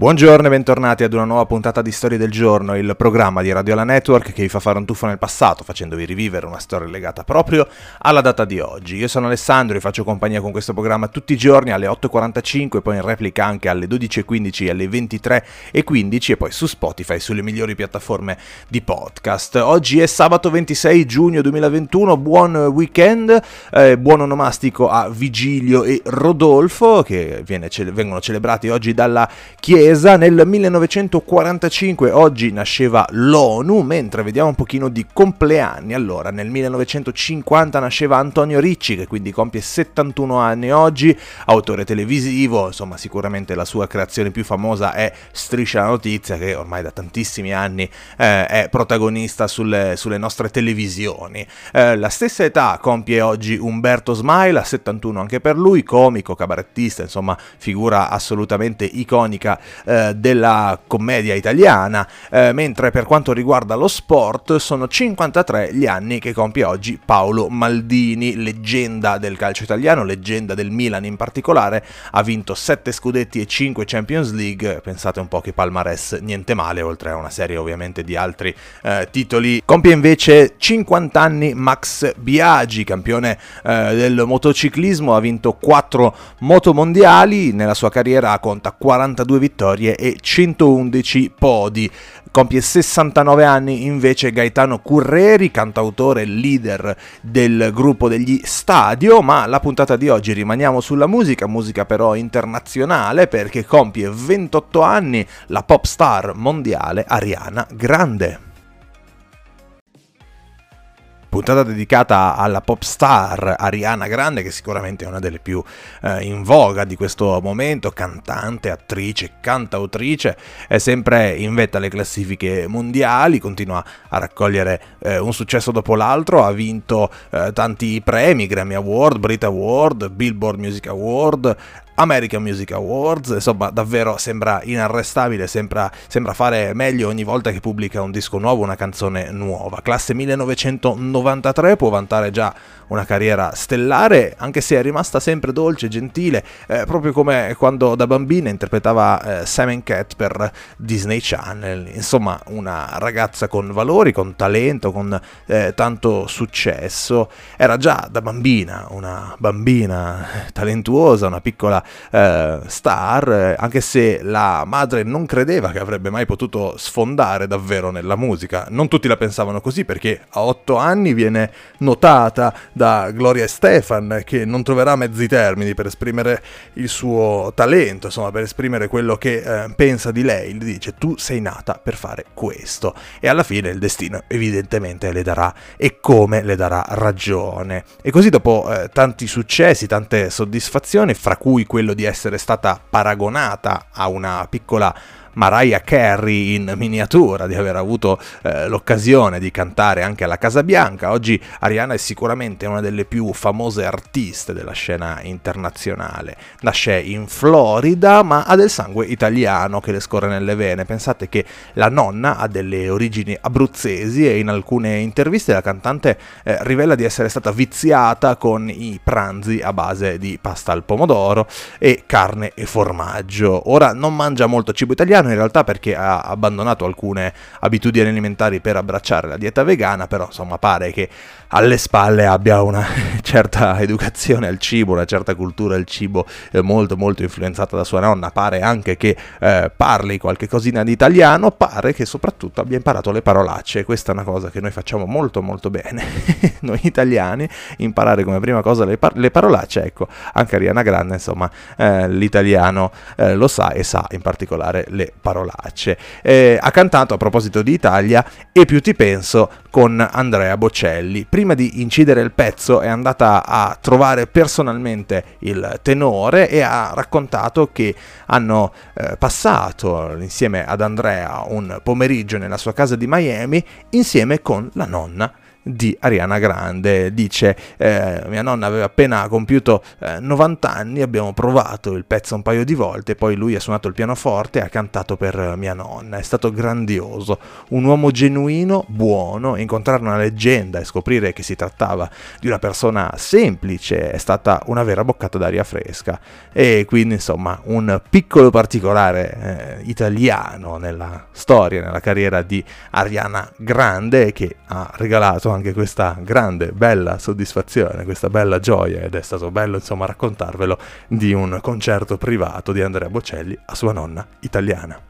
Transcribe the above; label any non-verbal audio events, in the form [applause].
Buongiorno e bentornati ad una nuova puntata di Storie del Giorno, il programma di Radio La Network che vi fa fare un tuffo nel passato, facendovi rivivere una storia legata proprio alla data di oggi. Io sono Alessandro e faccio compagnia con questo programma tutti i giorni alle 8.45, poi in replica anche alle 12.15 e alle 23.15 e poi su Spotify e sulle migliori piattaforme di podcast. Oggi è sabato 26 giugno 2021, buon weekend, eh, buon onomastico a Vigilio e Rodolfo che viene, vengono celebrati oggi dalla Chiesa Chiesa. Nel 1945 oggi nasceva l'ONU, mentre vediamo un pochino di compleanni. Allora, nel 1950 nasceva Antonio Ricci, che quindi compie 71 anni oggi, autore televisivo, insomma sicuramente la sua creazione più famosa è Striscia la Notizia, che ormai da tantissimi anni eh, è protagonista sulle, sulle nostre televisioni. Eh, la stessa età compie oggi Umberto Smaila, 71 anche per lui, comico, cabarettista, insomma figura assolutamente iconica eh, della commedia italiana, eh, mentre per quanto riguarda lo sport sono 53 gli anni che compie oggi Paolo Maldini, leggenda del calcio italiano, leggenda del Milan in particolare, ha vinto 7 scudetti e 5 Champions League, pensate un po' che palmarès niente male, oltre a una serie ovviamente di altri eh, titoli. Compie invece 50 anni Max Biagi, campione eh, del motociclismo, ha vinto 4 motomondiali, nella sua carriera conta 42 vittorie vittorie e 111 podi. Compie 69 anni invece Gaetano Curreri, cantautore leader del gruppo degli Stadio, ma la puntata di oggi rimaniamo sulla musica, musica però internazionale perché compie 28 anni la pop star mondiale Ariana Grande puntata dedicata alla pop star Ariana Grande, che sicuramente è una delle più eh, in voga di questo momento, cantante, attrice, cantautrice, è sempre in vetta alle classifiche mondiali, continua a raccogliere eh, un successo dopo l'altro, ha vinto eh, tanti premi, Grammy Award, Brit Award, Billboard Music Award, American Music Awards, insomma davvero sembra inarrestabile, sembra, sembra, fare meglio ogni volta che pubblica un disco nuovo, una canzone nuova. Classe 1993 può vantare già una carriera stellare, anche se è rimasta sempre dolce, gentile, eh, proprio come quando da bambina interpretava eh, Simon Cat per Disney Channel. Insomma, una ragazza con valori, con talento, con eh, tanto successo. Era già da bambina una bambina talentuosa, una piccola eh, star, anche se la madre non credeva che avrebbe mai potuto sfondare davvero nella musica. Non tutti la pensavano così perché a otto anni viene notata da Gloria Stefan che non troverà mezzi termini per esprimere il suo talento, insomma per esprimere quello che eh, pensa di lei, le dice tu sei nata per fare questo e alla fine il destino evidentemente le darà e come le darà ragione. E così dopo eh, tanti successi, tante soddisfazioni, fra cui quello di essere stata paragonata a una piccola Mariah Carey in miniatura, di aver avuto eh, l'occasione di cantare anche alla Casa Bianca. Oggi Ariana è sicuramente una delle più famose artiste della scena internazionale. Nasce in Florida, ma ha del sangue italiano che le scorre nelle vene. Pensate che la nonna ha delle origini abruzzesi e in alcune interviste la cantante eh, rivela di essere stata viziata con i pranzi a base di pasta al pomodoro e carne e formaggio. Ora non mangia molto cibo italiano vegetariano in realtà perché ha abbandonato alcune abitudini alimentari per abbracciare la dieta vegana, però insomma pare che alle spalle abbia una [laughs] certa educazione al cibo, una certa cultura al cibo eh, molto molto influenzata da sua nonna, pare anche che eh, parli qualche cosina di italiano, pare che soprattutto abbia imparato le parolacce, questa è una cosa che noi facciamo molto molto bene, [laughs] noi italiani, imparare come prima cosa le, par- le parolacce, ecco, anche Ariana Grande insomma eh, l'italiano eh, lo sa e sa in particolare le parolacce. Eh, ha cantato a proposito di Italia e più ti penso con Andrea Bocelli. Prima di incidere il pezzo è andata a trovare personalmente il tenore e ha raccontato che hanno eh, passato insieme ad Andrea un pomeriggio nella sua casa di Miami insieme con la nonna di Ariana Grande. Dice, eh, mia nonna aveva appena compiuto eh, 90 anni, abbiamo provato il pezzo un paio di volte, poi lui ha suonato il pianoforte e ha cantato per mia nonna. È stato grandioso, un uomo genuino, buono, incontrare una leggenda e scoprire che si trattava di una persona semplice è stata una vera boccata d'aria fresca. E quindi insomma un piccolo particolare eh, italiano nella storia, nella carriera di Ariana Grande che ha regalato anche questa grande, bella soddisfazione, questa bella gioia ed è stato bello insomma raccontarvelo di un concerto privato di Andrea Bocelli a sua nonna italiana.